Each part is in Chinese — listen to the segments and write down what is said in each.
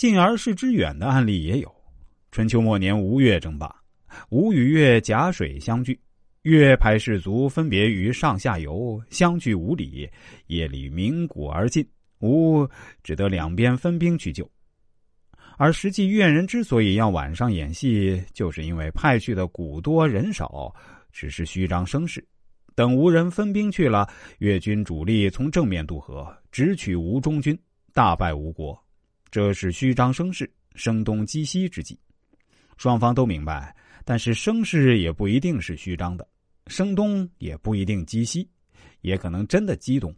近而视之远的案例也有。春秋末年，吴越争霸，吴与越甲水相聚，越派士卒分别于上下游相距五里，夜里鸣鼓而进，吴只得两边分兵去救。而实际越人之所以要晚上演戏，就是因为派去的鼓多人少，只是虚张声势。等吴人分兵去了，越军主力从正面渡河，直取吴中军，大败吴国。这是虚张声势、声东击西之计。双方都明白，但是声势也不一定是虚张的，声东也不一定击西，也可能真的激动。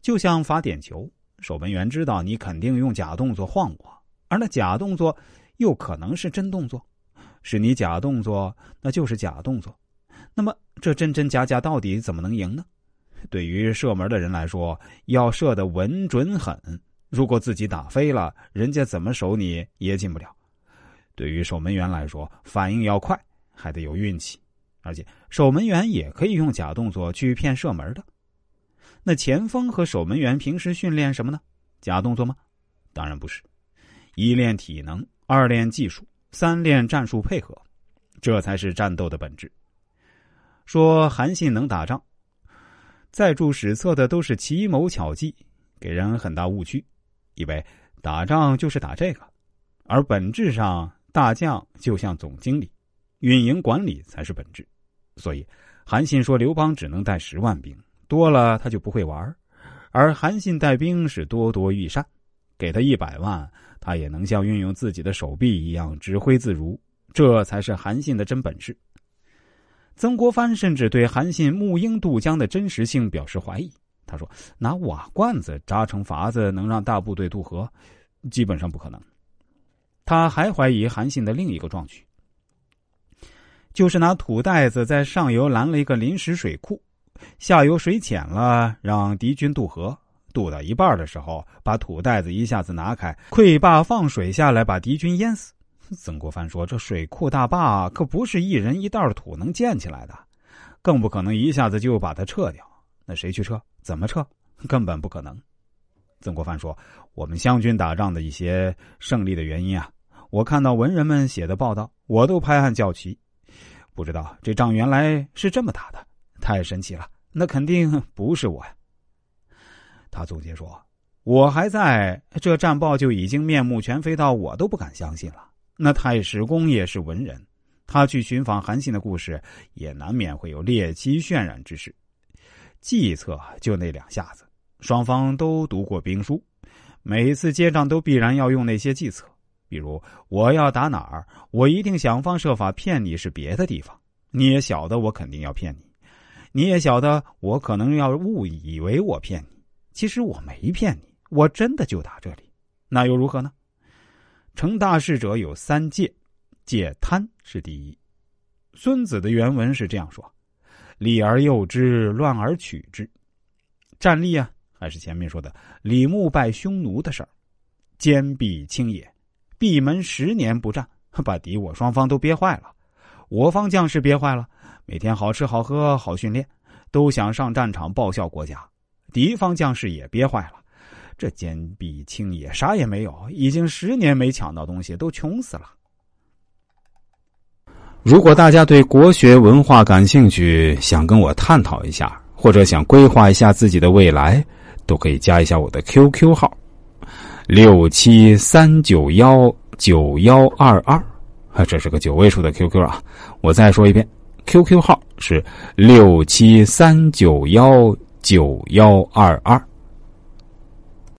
就像罚点球，守门员知道你肯定用假动作晃我，而那假动作又可能是真动作，是你假动作，那就是假动作。那么这真真假假到底怎么能赢呢？对于射门的人来说，要射的稳准狠。如果自己打飞了，人家怎么守你也进不了。对于守门员来说，反应要快，还得有运气，而且守门员也可以用假动作去骗射门的。那前锋和守门员平时训练什么呢？假动作吗？当然不是。一练体能，二练技术，三练战术配合，这才是战斗的本质。说韩信能打仗，在注史册的都是奇谋巧计，给人很大误区，以为打仗就是打这个，而本质上。大将就像总经理，运营管理才是本质。所以，韩信说刘邦只能带十万兵，多了他就不会玩而韩信带兵是多多益善，给他一百万，他也能像运用自己的手臂一样指挥自如。这才是韩信的真本事。曾国藩甚至对韩信木鹰渡江的真实性表示怀疑。他说：“拿瓦罐子扎成筏子能让大部队渡河，基本上不可能。”他还怀疑韩信的另一个壮举，就是拿土袋子在上游拦了一个临时水库，下游水浅了，让敌军渡河。渡到一半的时候，把土袋子一下子拿开，溃坝放水下来，把敌军淹死。曾国藩说：“这水库大坝可不是一人一袋土能建起来的，更不可能一下子就把它撤掉。那谁去撤？怎么撤？根本不可能。”曾国藩说：“我们湘军打仗的一些胜利的原因啊，我看到文人们写的报道，我都拍案叫齐。不知道这仗原来是这么打的，太神奇了！那肯定 不是我呀。”他总结说：“我还在这战报就已经面目全非到我都不敢相信了。那太史公也是文人，他去寻访韩信的故事，也难免会有猎奇渲染之事。计策就那两下子。”双方都读过兵书，每一次接仗都必然要用那些计策。比如，我要打哪儿，我一定想方设法骗你是别的地方。你也晓得我肯定要骗你，你也晓得我可能要误以为我骗你，其实我没骗你，我真的就打这里。那又如何呢？成大事者有三戒，戒贪是第一。孙子的原文是这样说：“利而诱之，乱而取之。”战力啊。还是前面说的李牧拜匈奴的事儿，坚壁清野，闭门十年不战，把敌我双方都憋坏了。我方将士憋坏了，每天好吃好喝好训练，都想上战场报效国家；敌方将士也憋坏了，这坚壁清野啥也没有，已经十年没抢到东西，都穷死了。如果大家对国学文化感兴趣，想跟我探讨一下，或者想规划一下自己的未来。都可以加一下我的 QQ 号，六七三九幺九幺二二，啊，这是个九位数的 QQ 啊！我再说一遍，QQ 号是六七三九幺九幺二二。